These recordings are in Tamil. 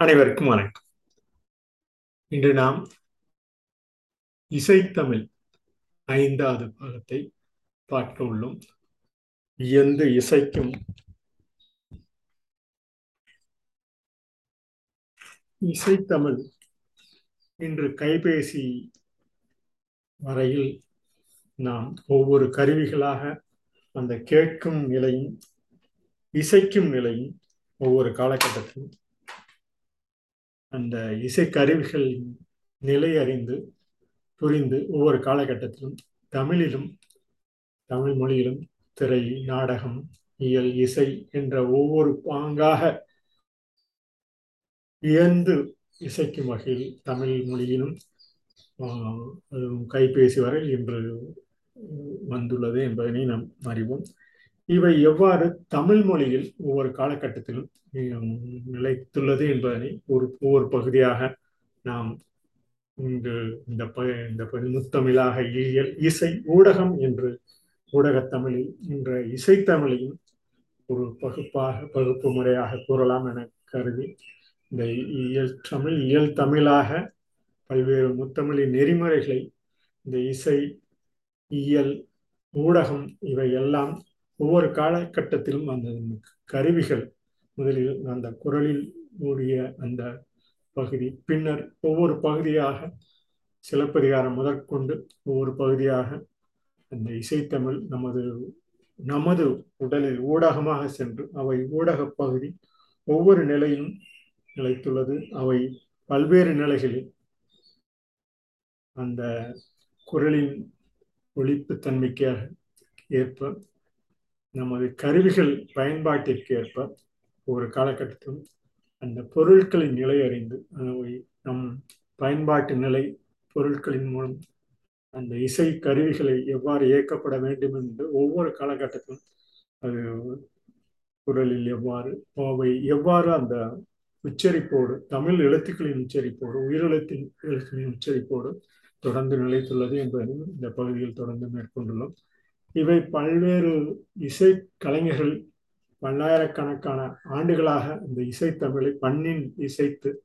அனைவருக்கும் வணக்கம். இன்று நாம் இசைத்தமிழ் ஐந்தாவது பாகத்தை பார்க்க உள்ளோம். எந்த இசைக்கும் இசைத்தமிழ் இன்று கைபேசி வரையில் நாம் ஒவ்வொரு கருவிகளாக அந்த கேட்கும் நிலையும் இசைக்கும் நிலையும் ஒவ்வொரு காலகட்டத்திலும் அந்த இசைக்கருவிகளின் நிலை அறிந்து புரிந்து ஒவ்வொரு காலகட்டத்திலும் தமிழிலும் தமிழ் மொழியிலும் திரை நாடகம் இயல் இசை என்ற ஒவ்வொரு பாங்காக இயந்து இசைக்கும் வகையில் தமிழ் மொழியிலும் கைபேசி வரை இன்று வந்துள்ளது என்பதனை நாம் அறிவோம். இவை எவ்வாறு தமிழ் மொழியில் ஒவ்வொரு காலகட்டத்திலும் நிலைத்துள்ளது என்பதனை ஒரு ஒவ்வொரு பகுதியாக நாம் இங்கு இந்த ப இந்த முத்தமிழாக இயல் இசை ஊடகம் என்று ஊடகத்தமிழில் என்ற இசைத்தமிழையும் ஒரு பகுப்பாக பகுப்பு முறையாக கூறலாம் என கருதி இந்த இயல் தமிழ் இயல் தமிழாக பல்வேறு முத்தமிழின் நெறிமுறைகளை இந்த இசை இயல் ஊடகம் இவை எல்லாம் ஒவ்வொரு காலகட்டத்திலும் அந்த கருவிகள் முதலில் அந்த குரலில் கூடிய அந்த பகுதி பின்னர் ஒவ்வொரு பகுதியாக சிலப்பதிகாரம் முதற்கொண்டு ஒவ்வொரு பகுதியாக அந்த இசைத்தமிழ் நமது நமது உடலில் ஊடகமாக சென்று அவை ஊடக பகுதி ஒவ்வொரு நிலையும் நிலைத்துள்ளது. அவை பல்வேறு நிலைகளில் அந்த குரலின் ஒழிப்புத்தன்மைக்கு ஏற்ப நமது கருவிகள் பயன்பாட்டிற்கு ஏற்ப ஒரு காலகட்டத்திலும் அந்த பொருட்களின் நிலை அறிந்து நம் பயன்பாட்டு நிலை பொருட்களின் மூலம் அந்த இசை கருவிகளை எவ்வாறு இயக்கப்பட வேண்டும் என்று ஒவ்வொரு காலகட்டத்திலும் அது குரலில் எவ்வாறு அவை எவ்வாறு அந்த உச்சரிப்போடு தமிழ் எழுத்துக்களின் உச்சரிப்போடு உயிரெழுத்தின் எழுத்துக்களின் உச்சரிப்போடு தொடர்ந்து நிலைத்துள்ளது என்பதையும் இந்த பகுதியில் தொடர்ந்து மேற்கொண்டுள்ளோம். இவை பல்வேறு இசை கலைஞர்கள் பல்லாயிரக்கணக்கான ஆண்டுகளாக இந்த இசைத்தமிழை பண்ணின் இசைத்து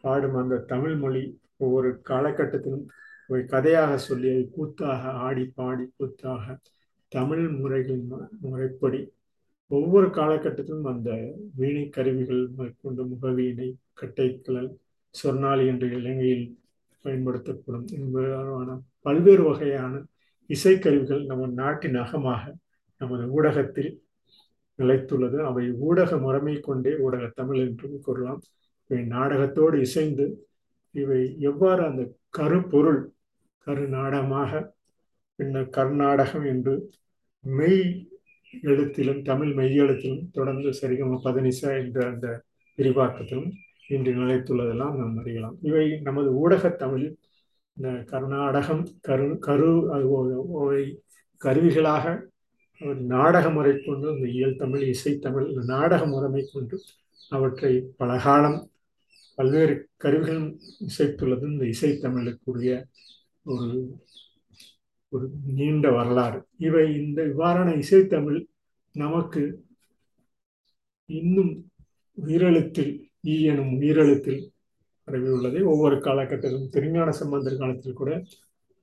பாடும் அந்த தமிழ் மொழி ஒவ்வொரு காலகட்டத்திலும் ஒரு கதையாக சொல்லி அதை கூத்தாக ஆடி பாடி கூத்தாக தமிழ் முறைகளின் முறைப்படி ஒவ்வொரு காலகட்டத்திலும் அந்த வீணை கருவிகள் மேற்கொண்டு முகவீணை கட்டைக்கிழல் சொர்ணாலி என்ற இலங்கையில் பயன்படுத்தப்படும். என்பதான பல்வேறு வகையான இசைக்கருவிகள் நம்ம நாட்டின் அகமாக நமது ஊடகத்தில் நிலைத்துள்ளது. அவை ஊடக முறைமை கொண்டே ஊடக தமிழ் என்றும் கூறலாம். இவை நாடகத்தோடு இசைந்து இவை எவ்வாறு அந்த கருப்பொருள் கருநாடகமாக பின்னர் கர்நாடகம் என்று மெய் எழுத்திலும் தமிழ் மெய் எழுத்திலும் தொடர்ந்து சரிகம பதனிசா என்ற அந்த விரிவாக்கத்திலும் இன்று நிலைத்துள்ளதெல்லாம் நாம் அறியலாம். இவை நமது ஊடக தமிழில் இந்த கர்நாடகம் கரு கரு அது கருவிகளாக நாடக முறை கொண்டு இந்த இயல் தமிழ் இசைத்தமிழ் நாடக முறைமை கொண்டு அவற்றை பலகாலம் பல்வேறு கருவிகளும் இசைத்துள்ளது. இந்த இசைத்தமிழுக்குரிய ஒரு ஒரு நீண்ட வரலாறு. இவை இந்த இவ்வாறான இசைத்தமிழ் நமக்கு இன்னும் உயிரெழுத்தில் ஈ எனும் உயிரெழுத்தில் பரவி உள்ளது ஒவ்வொரு காலகட்டத்திலும் திருஞான சம்பந்தர் காலத்தில் கூட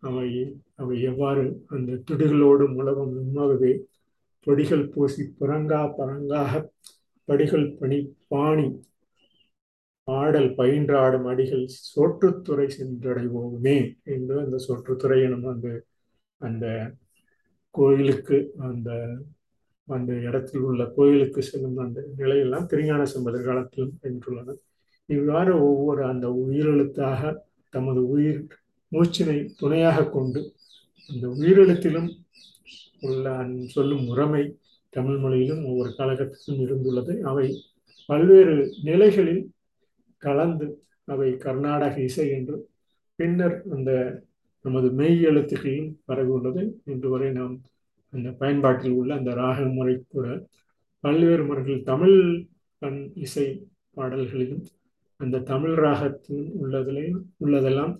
அவை அவை எவ்வாறு அந்த துடிகளோடு உலகம் உண்மாகவே பொடிகள் பூசி புறங்கா பரங்காக படிகள் பணி பாணி ஆடல் பயின்றாடும் அடிகள் சோற்றுத்துறை சென்றடைவோமே என்று அந்த சோற்றுத்துறை எனும் அந்த அந்த கோயிலுக்கு அந்த அந்த இடத்தில் உள்ள கோயிலுக்கு செல்லும் அந்த நிலையெல்லாம் திருஞான சம்பதர் காலத்திலும் வென்றுள்ளன. இவ்வாறு ஒவ்வொரு அந்த உயிரெழுத்தாக தமது உயிர் மூச்சினை துணையாக கொண்டு அந்த உயிரெழுத்திலும் உள்ள சொல்லும் முறைமை தமிழ் மொழியிலும் ஒவ்வொரு காலகட்டத்திலும் இருந்துள்ளது. அவை பல்வேறு நிலைகளில் கலந்து அவை கர்நாடக இசை என்று பின்னர் அந்த நமது மெய் எழுத்துக்களிலும் பரவியுள்ளது இன்று வரை நாம் அந்த பயன்பாட்டில் உள்ள அந்த ராக முறை கூட பல்வேறு முறைகள் தமிழ் கண் இசை பாடல்களிலும் அந்த தமிழ் ராகத்தில் உள்ளதிலையும் உள்ளதெல்லாம்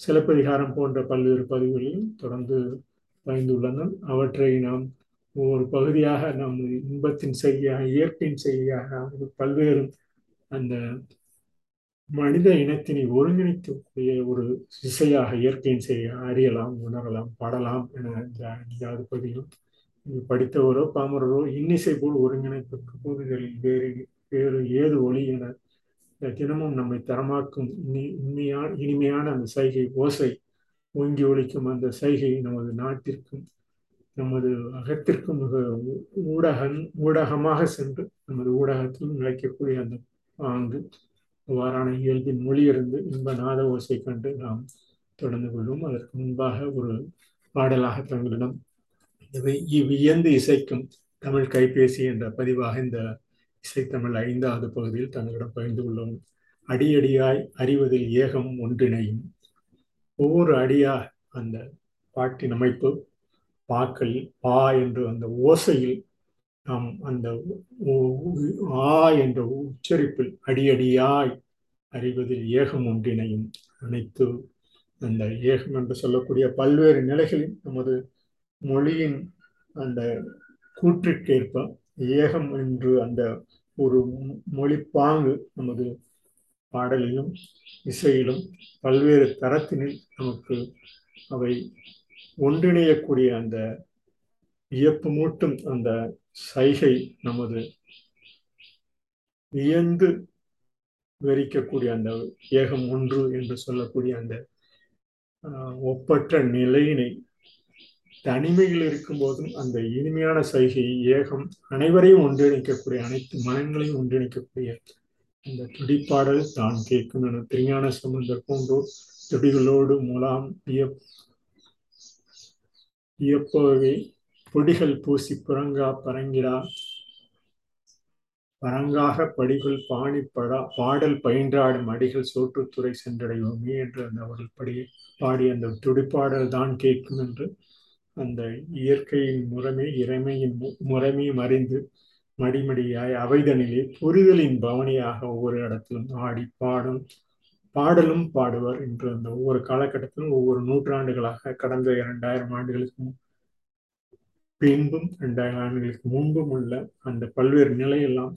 சிலப்பதிகாரம் போன்ற பல்வேறு பதிவுகளிலும் தொடர்ந்து பயந்துள்ளனர் அவற்றை நாம் ஒரு பகுதியாக நம் இன்பத்தின் செய்தியாக இயற்கையின் செய்தியாக பல்வேறு அந்த மனித இனத்தினை ஒருங்கிணைக்கக்கூடிய ஒரு இசையாக இயற்கையின் செய்ய அறியலாம் உணரலாம் பாடலாம் என இந்த அஞ்சாவது பகுதியும் படித்தவரோ பாமரரோ இன்னிசை போல் ஒருங்கிணைப்பு பகுதிகளில் வேறு வேறு ஏது ஒளி என தினமும் நம்மை தரமாக்கும் இனி உண்மையான இனிமையான அந்த சைகை ஓசை ஓங்கி ஒழிக்கும் அந்த சைகை நமது நாட்டிற்கும் நமது அகத்திற்கும் மிக ஊடக ஊடகமாக சென்று நமது ஊடகத்தில் நிலைக்கக்கூடிய அந்த ஆங்கு அவ்வாறான இயல்பின் மொழியிருந்து இன்ப நாத ஓசை கண்டு நாம் தொடர்ந்து கொள்வோம். அதற்கு முன்பாக ஒரு பாடலாக தங்களிடம் வியந்து இசைக்கும் தமிழ் கைபேசி என்ற பதிவாக இந்த இசைத்தமிழ் ஐந்தாவது பகுதியில் தங்களிடம் பகிர்ந்து கொள்ளும் அடியடியாய் அறிவதில் ஏகம் ஒன்றிணையும். ஒவ்வொரு அடியா அந்த பாட்டின் அமைப்பு பாக்கள் பா என்று அந்த ஓசையில் நாம் அந்த ஆ என்ற உச்சரிப்பில் அடியடியாய் அறிவதில் ஏகம் ஒன்றிணையும். அனைத்து அந்த ஏகம் என்று சொல்லக்கூடிய பல்வேறு நிலைகளில் நமது மொழியின் அந்த கூற்றிற்கேற்ப ஏகம் என்று அந்த ஒரு மொழிப்பாங்கு நமது பாடலிலும் இசையிலும் பல்வேறு தரத்தினில் நமக்கு அவை ஒன்றிணையக்கூடிய அந்த வியப்பு மூட்டும் அந்த சைகை நமது வியந்து விவரிக்கக்கூடிய அந்த ஏகம் ஒன்று என்று சொல்லக்கூடிய அந்த ஒப்பற்ற நிலையினை தனிமையில் இருக்கும் போதும் அந்த இனிமையான சைகை ஏகம் அனைவரையும் ஒன்றிணைக்கக்கூடிய அனைத்து மனங்களையும் ஒன்றிணைக்கக்கூடிய அந்த துடிப்பாடல் தான் கேட்கும் என திருஞான சம்பந்தர் போன்றோர் துடிகளோடு முலாம் இயப்பவே பொடிகள் பூசி புறங்கா பரங்கிடா பரங்காக படிகள் பாணி படா பாடல் பயின்றாடும் அடிகள் சோற்றுத்துறை சென்றடைவோமே என்று அந்த அவர்கள் படி பாடி அந்த துடிப்பாடல் தான் கேட்கும் என்று அந்த இயற்கையின் முறைமை இறைமையின் முறைமையும் அறிந்து மடிமடியாய் அவைதனிலே புரிதலின் பவனியாக ஒவ்வொரு இடத்திலும் ஆடி பாடும் பாடலும் பாடுவார் என்று அந்த ஒவ்வொரு காலகட்டத்திலும் ஒவ்வொரு நூற்றாண்டுகளாக கடந்த இரண்டாயிரம் ஆண்டுகளுக்கு பின்பும் இரண்டாயிரம் ஆண்டுகளுக்கு முன்பும் உள்ள அந்த பல்வேறு நிலையெல்லாம்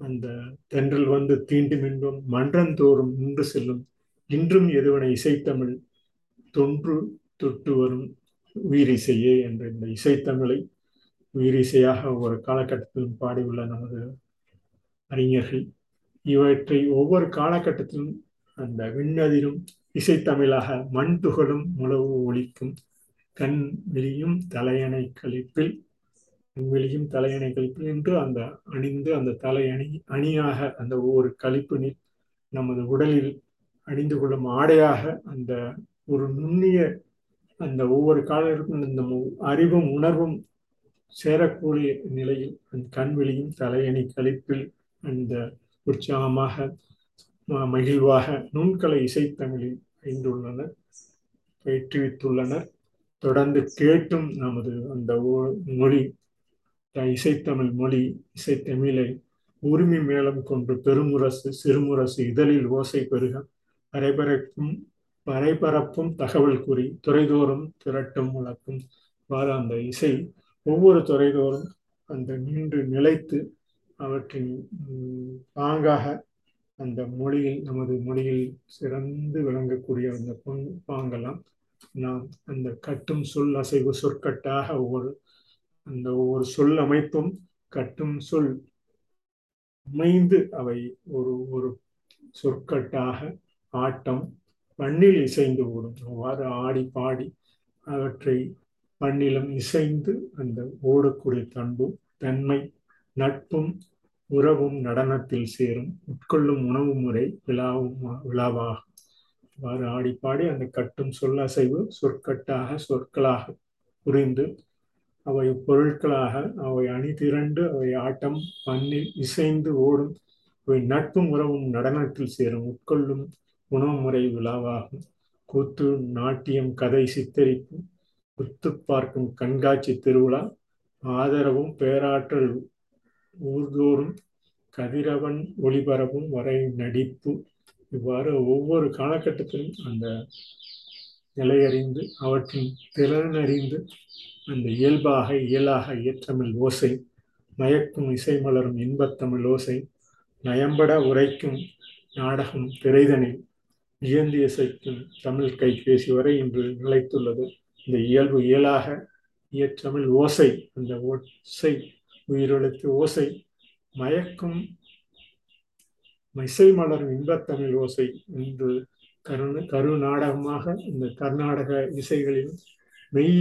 அந்த தென்றல் வந்து தீண்டும் இன்பம் மன்றந்தோறும் நின்று செல்லும் இன்றும் எதுவனை இசைத்தமிழ் தொன்று தொட்டு வரும் உயிரிசையே என்ற இந்த இசைத்தமிழை உயிரிசையாக ஒவ்வொரு காலகட்டத்திலும் பாடியுள்ள நமது அறிஞர்கள். இவற்றை ஒவ்வொரு காலகட்டத்திலும் அந்த விண்ணதிலும் இசைத்தமிழாக மண் துகளும் முழவு ஒழிக்கும் கண் வெளியும் தலையணை கழிப்பில் வெளியும் தலையணை கழிப்பில் என்று அந்த அணிந்து அந்த தலையணி அணியாக அந்த ஒவ்வொரு கழிப்பினில் நமது உடலில் அணிந்து கொள்ளும் ஆடையாக அந்த ஒரு நுண்ணிய அந்த ஒவ்வொரு காலத்திற்கும் இந்த அறிவும் உணர்வும் சேரக்கூடிய நிலையில் அந்த கண்வெளியும் தலையணி கழிப்பில் அந்த உற்சாகமாக மகிழ்வாக நுண்கலை இசைத்தமிழில் ஐந்துள்ளனர் பயிற்றுவித்துள்ளனர். தொடர்ந்து கேட்டும் நமது அந்த மொழி இசைத்தமிழ் மொழி இசைத்தமிழை உரிமை மேளம் கொண்டு பெருமுரசு சிறுமுரசு இதழில் ஓசை பெருக அரைபரைக்கும் பரைபரப்பும் தகவல் கூறி துறைதோறும் திரட்டும் முழக்கும் வார அந்த இசை ஒவ்வொரு துறைதோறும் அந்த நின்று நிலைத்து அவற்றின் பாங்காக அந்த மொழியில் நமது மொழியில் சிறந்து விளங்கக்கூடிய அந்த பொன் பாங்கெல்லாம் நாம் அந்த கட்டும் சொல் அசைவு சொற்கட்டாக ஒவ்வொரு அந்த ஒவ்வொரு சொல் அமைப்பும் கட்டும் சொல் அமைந்து அவை ஒரு ஒரு சொற்கட்டாக ஆட்டம் பண்ணில் இசைந்து ஓடும். அவ்வாறு ஆடி பாடி அவற்றை மண்ணிலும் இசைந்து அந்த ஓடக்கூடிய தன்பும் தன்மை நட்பும் உறவும் நடனத்தில் சேரும். உட்கொள்ளும் உணவு முறை விழாவும் விழாவாகும். அவ்வாறு ஆடிப்பாடி அந்த கட்டும் சொல்லசைவு சொற்கட்டாக சொற்களாக புரிந்து அவை பொருட்களாக அவை அணி திரண்டு அவை ஆட்டம் பண்ணில் இசைந்து ஓடும். அவை நட்பும் உறவும் நடனத்தில் சேரும். உட்கொள்ளும் உணவு முறை விழாவாகும். கூத்து நாட்டியம் கதை சித்தரிப்பு உத்து பார்க்கும் கண்காட்சி திருவிழா ஆதரவும் பேராற்றல் ஊர்தோறும் கதிரவன் ஒளிபரப்பும் வரை நடிப்பு. இவ்வாறு ஒவ்வொரு காலகட்டத்திலும் அந்த நிலையறிந்து அவற்றின் திறனறிந்து அந்த இயல்பாக இயலாக இயற்றமிழ் ஓசை மயக்கும் இசை மலரும் இன்பத்தமிழ் ஓசை நயம்பட உரைக்கும் நாடகம் திரைதனில் இயந்தி இசைக்கும் தமிழ் கைபேசி வரை இன்று நிலைத்துள்ளது. இந்த இயல்பு இயலாக இயற்றமிழ் ஓசை அந்த ஓசை உயிரெழுத்து ஓசை மயக்கும் இசை மலரும் இன்பத்தமிழ் ஓசை என்று கருண கரு நாடகமாக இந்த கர்நாடக இசைகளில் மெய்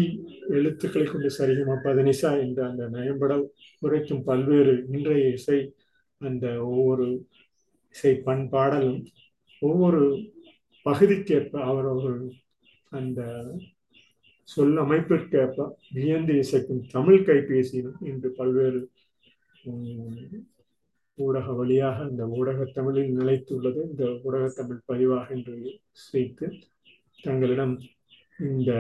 எழுத்துக்களை கொண்டு சரிகமா பதனிசா என்ற அந்த நயம்பட உரைக்கும் பல்வேறு இன்றைய இசை அந்த ஒவ்வொரு இசை பண்பாடலும் ஒவ்வொரு பகுதிக்கேற்ப அவரவர் அந்த சொல் அமைப்பிற்கேற்ப வியந்து இசைக்கும் தமிழ் கைபேசியிலும் இன்று பல்வேறு ஊடக வழியாக இந்த ஊடக தமிழில் நிலைத்துள்ளது. இந்த ஊடக தமிழ் பதிவாக என்று செய்து தங்களிடம் இந்த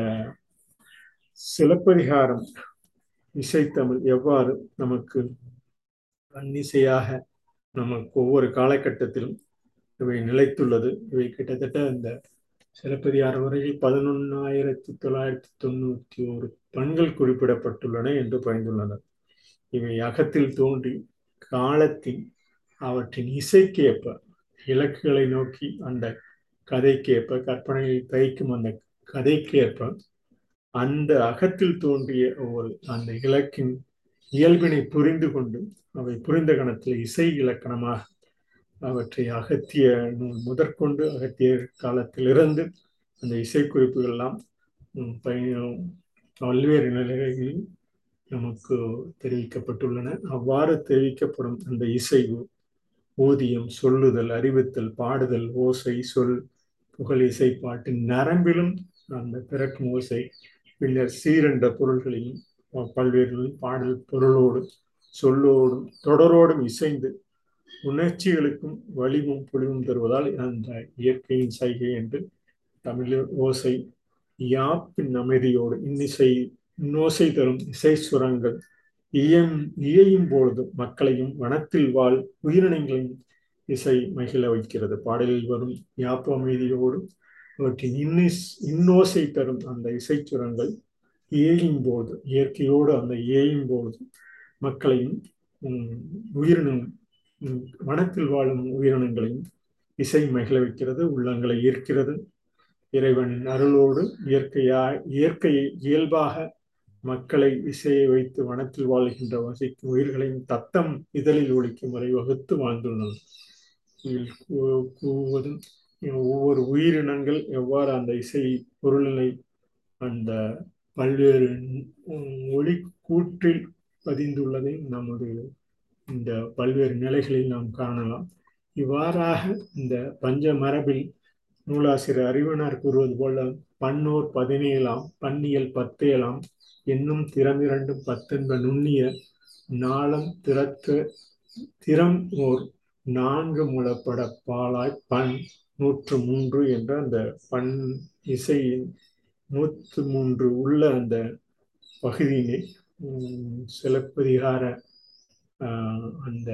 சிலப்பதிகாரம் இசைத்தமிழ் எவ்வாறு நமக்கு அன்னிசையாக நமக்கு ஒவ்வொரு காலகட்டத்திலும் இவை நிலைத்துள்ளது. இவை கிட்டத்தட்ட இந்த சிலப்பதிகார வரையில் பதினொன்னாயிரத்தி தொள்ளாயிரத்தி தொண்ணூத்தி ஒரு பண்கள் குறிப்பிடப்பட்டுள்ளன என்று பயந்துள்ளனர் இவை அகத்தில் தோன்றி காலத்தின் அவற்றின் இசைக்கேற்ப இலக்குகளை நோக்கி அந்த கதைக்கேற்ப கற்பனையில் தைக்கும் அந்த கதைக்கேற்ப அந்த அகத்தில் தோன்றிய ஒரு அந்த இலக்கின் இயல்பினை புரிந்து கொண்டு அவை புரிந்த கணத்தில் இசை இலக்கணமாக அவற்றை அகத்திய நூல் முதற்கொண்டு அகத்திய காலத்திலிருந்து அந்த இசைக்குறிப்புகள் எல்லாம் பல்வேறு நிலைகளில் நமக்கு தெரிவிக்கப்பட்டுள்ளன. அவ்வாறு தெரிவிக்கப்படும் அந்த இசை ஊதியம் சொல்லுதல் அறிவித்தல் பாடுதல் ஓசை சொல் புகழ் இசை பாட்டு நரம்பிலும் அந்த பிறக்கும் ஓசை. பின்னர் சீரண்ட பொருள்களையும் பல்வேறு பாடல் பொருளோடும் சொல்லோடும் தொடரோடும் இசைந்து உணர்ச்சிகளுக்கும் வலிவும் பொலிவும் தருவதால் அந்த இயற்கையின் சைகை என்று தமிழ் ஓசை யாப்பின் அமைதியோடு இன்னிசை இன்னோசை தரும் இசை சுரங்கள் இயம் இயையும் பொழுது மக்களையும் வனத்தில் வாழ் உயிரினங்களையும் இசை மகிழ வைக்கிறது. பாடலில் வரும் யாப்பு அமைதியோடு அவற்றின் இன்னிஸ் இன்னோசை தரும் அந்த இசைச்சுரங்கள் இயையும் போது இயற்கையோடு அந்த இயையும் போது மக்களையும் உயிரினம் வனத்தில் வாழும் உயிரினங்களையும் இசை மகிழ வைக்கிறது உள்ளங்களை ஈர்க்கிறது. இறைவனின் அருளோடு இயற்கையா இயற்கையை இயல்பாக மக்களை இசையை வைத்து வனத்தில் வாழ்கின்ற வசிக்கும் உயிர்களையும் தத்தம் இதழில் ஒழிக்கும் வரை வகுத்து வாழ்ந்துள்ளனர் கூவதும் ஒவ்வொரு உயிரினங்கள் எவ்வாறு அந்த இசை பொருளினை அந்த பல்வேறு ஒளி கூற்றில் பதிந்துள்ளதை நமது இந்த பல்வேறு நிலைகளில் நாம் காணலாம். இவ்வாறாக இந்த பஞ்ச மரபில் நூலாசிரியர் அறிவனார் கூறுவது போல பன்னோர் பதினேழாம் பன்னியல் பத்தேழாம் என்னும் திறமிரண்டும் பத்தென்ப நுண்ணிய நாளம் திறத்த திறம் ஓர் நான்கு முளப்பட பாலாய் பண் நூற்று மூன்று என்ற அந்த பண் இசையின் நூற்று மூன்று உள்ள அந்த பகுதியினை சிலப்பதிகார அந்த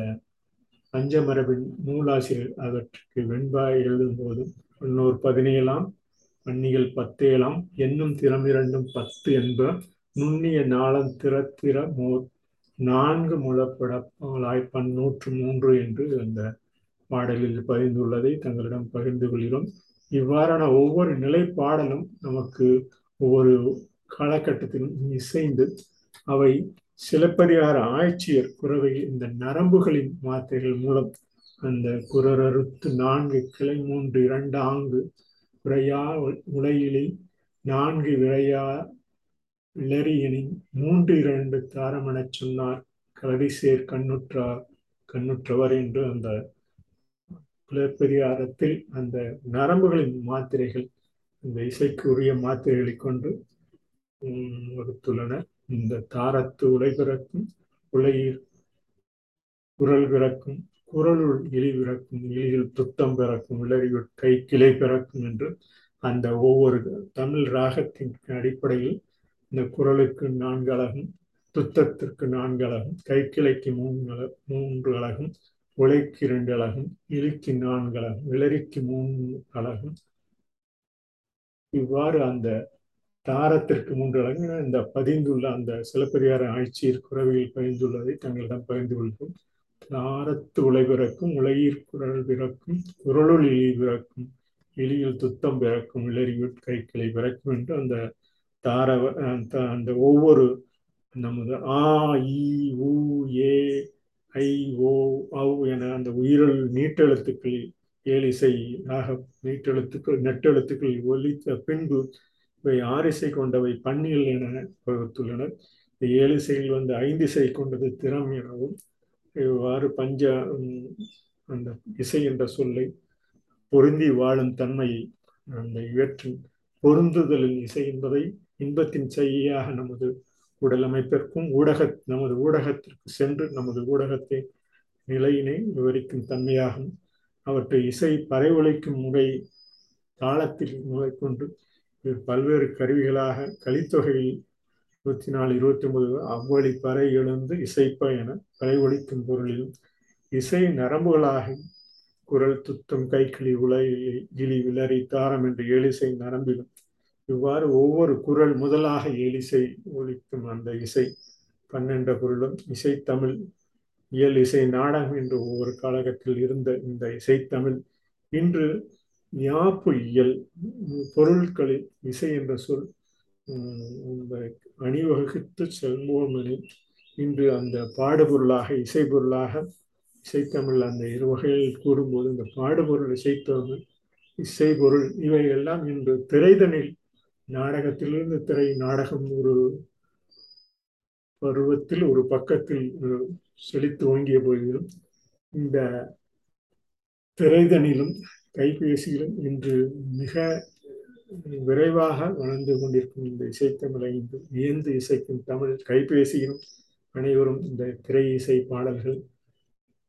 பஞ்சமரபின் நூலாசிரியர் அவற்றுக்கு வெண்பாய் எழுதும்போது இன்னொரு பதினேழாம் பன்னிகள் பத்தேழாம் என்னும் திறமிரண்டும் பத்து என்ப நுண்ணிய நாளம் திறத்திர மோர் நான்கு முழப்படப்பாளாய் பன்னூற்று மூன்று என்று அந்த பாடலில் பதிந்துள்ளதை தங்களிடம் பகிர்ந்து கொள்கிறோம். இவ்வாறான ஒவ்வொரு நிலைப்பாடலும் நமக்கு ஒவ்வொரு காலகட்டத்திலும் இசைந்து அவை சிலப்பதிகார ஆட்சியர் குறவை இந்த நரம்புகளின் மாத்திரைகள் மூலம் அந்த குரரறுத்து நான்கு கிளை மூன்று இரண்டு ஆங்கு உரையா உலையிலே நான்கு விளையா இளறியனின் மூன்று இரண்டு தாரமெனச் சொன்னார். கலடிசேர் கண்ணுற்றார் கண்ணுற்றவர் என்று அந்த பிளப்பதிகாரத்தில் அந்த நரம்புகளின் மாத்திரைகள் இந்த இசைக்கு உரிய மாத்திரைகளை கொண்டு வகுத்துள்ளனர். இந்த தாரத்து உலை பிறக்கும் உலையில் குரல் பிறக்கும் குரலுள் இழி பிறக்கும் இழியில் துத்தம் பிறக்கும் இளறியுள் கை கிளை பிறக்கும் என்று அந்த ஒவ்வொரு தமிழ் ராகத்தின் அடிப்படையில் இந்த குரலுக்கு நான்கு அழகும் துத்தத்திற்கு நான்கு அழகும் கைக்கிளைக்கு மூன்று மூன்று அழகும் உலைக்கு இரண்டு அழகும் இலிக்கு நான்கு அழகும் இளறிக்கு மூன்று அழகும். இவ்வாறு அந்த தாரத்திற்கு மூன்று இந்த பதிந்துள்ள அந்த சிலப்பதிகார ஆட்சியர் குறவையில் பதிந்துள்ளதை தங்களிடம் பகிர்ந்து கொள்கிறோம் தாரத்து உலை பிறக்கும் உலகீர் குரல் பிறக்கும் குரலுள் இழி பிறக்கும் இழியில் துத்தம் பிறக்கும் இளறிவு கைக்கிளை பிறக்கும் என்று அந்த தார அந்த ஒவ்வொரு நமது ஆ இ உ ஏ ஐ ஓ ஔ என அந்த உயிரல் நீட்டெழுத்துக்கள் ஏழிசை ஆக நீட்டெழுத்துக்கள் நெட்டெழுத்துக்கள் ஒலித்த பின்பு இவை ஆறிசை கொண்டவை பன்னிகள் என வகுத்துள்ளனர். இந்த ஏழிசையில் வந்து ஐந்து இசை கொண்டது திறம் எனவும் இவ்வாறு பஞ்ச அந்த இசை என்ற சொல்லை பொருந்தி வாழும் தன்மையை அந்த இவற்றின் பொருந்துதலின் இசை என்பதை இன்பத்தின் செய்யாக நமது உடல் அமைப்பிற்கும் ஊடக நமது ஊடகத்திற்கு சென்று நமது ஊடகத்தை நிலையினை விவரிக்கும் தன்மையாகும். அவற்றை இசை பறைவொழிக்கும் முறை தாளத்தில் முறை கொண்டு பல்வேறு கருவிகளாக கலித்தொகையில் இருபத்தி நாலு இருபத்தி ஒன்பது அவ்வழி பறை எழுந்து இசைப்ப என பறைவொழிக்கும் பொருளிலும் இசை நரம்புகளாக குரல் துத்தம் கைக்கிளி உலை கிளி விளரி தாரம் என்று ஏழிசை நரம்பிலும் இவ்வாறு ஒவ்வொரு குரல் முதலாக ஏழிசை ஒழிக்கும் அந்த இசை பன்னெண்ட பொருளும் இசைத்தமிழ் இயல் இசை நாடகம் என்று ஒவ்வொரு காலகட்டத்தில் இருந்த இந்த இசைத்தமிழ் இன்று யாப்பு இயல் பொருட்களில் இசை என்ற சொல் அணிவகுத்து செல்வோமெனில் இன்று அந்த பாடுபொருளாக இசைப்பொருளாக இசைத்தமிழ் அந்த இரு வகையில் கூறும்போது இந்த பாடுபொருள் இசைத்தமிழ் இசைப்பொருள் இவை எல்லாம் இன்று திரைதனில் நாடகத்திலிருந்து திரை நாடகம் ஒரு பருவத்தில் ஒரு பக்கத்தில் செழித்து ஓங்கிய போதிலும் இந்த திரைதனிலும் கைபேசியிலும் இன்று மிக விரைவாக வளர்ந்து கொண்டிருக்கும் இந்த இசைத்தமிழை இன்று இயந்து இசைக்கும் தமிழ் கைபேசியிலும் அனைவரும் இந்த திரை இசை பாடல்கள்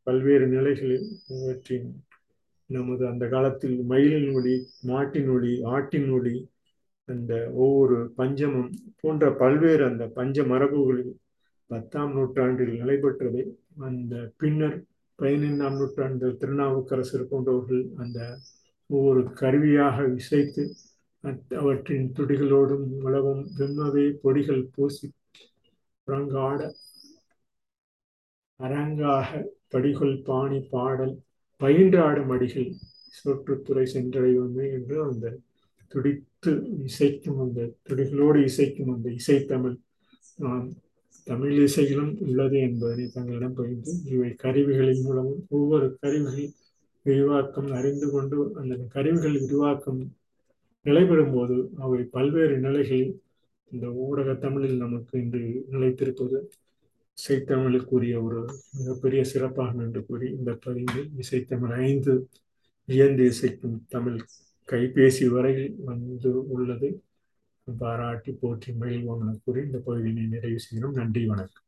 பல்வேறு நிலைகளில் இவற்றின் நமது அந்த காலத்தில் மயிலின் ஒளி மாட்டின் ஒளி ஆட்டின் ஒளி அந்த ஒவ்வொரு பஞ்சமும் போன்ற பல்வேறு அந்த பஞ்ச மரபுகளில் பத்தாம் நூற்றாண்டில் நடைபெற்றதை அந்த பின்னர் பதினைந்தாம் நூற்றாண்டில் திருநாவுக்கரசர் போன்றவர்கள் அந்த ஒவ்வொரு கருவியாக இசைத்து அவற்றின் துடிகளோடும் உலகம் வெம்மவே பொடிகள் பூசி புறங்காட அரங்காக படிகொள் பாணி பாடல் பயின்றாடும் அடிகள் சுற்றுத்துறை சென்றடைவமே என்று அந்த துடித்து இசைக்கும் அந்த துடிகளோடு இசைக்கும் அந்த இசைத்தமிழ் நான் தமிழ் இசையிலும் உள்ளது என்பதனை தங்களிடம் பகிர்ந்து இவை கருவிகளின் மூலமும் ஒவ்வொரு கருவிகள் விரிவாக்கம் அறிந்து கொண்டு அந்த கருவிகள் விரிவாக்கம் நிலைபெறும் போது அவை பல்வேறு நிலைகளில் இந்த ஊடக தமிழில் நமக்கு இன்று நிலைத்திருப்பது இசைத்தமிழுக்குரிய ஒரு மிகப்பெரிய சிறப்பாகும் என்று கூறி இந்த பதிவு இசைத்தமிழ் ஐந்து வியந்து இசைக்கும் தமிழ் கைபேசி வரையில் வந்து உள்ளது. பாராட்டி போற்றி மகிழ்வோம் என கூறி இந்த பகுதியினை நிறைவு செய்கிறோம். நன்றி வணக்கம்.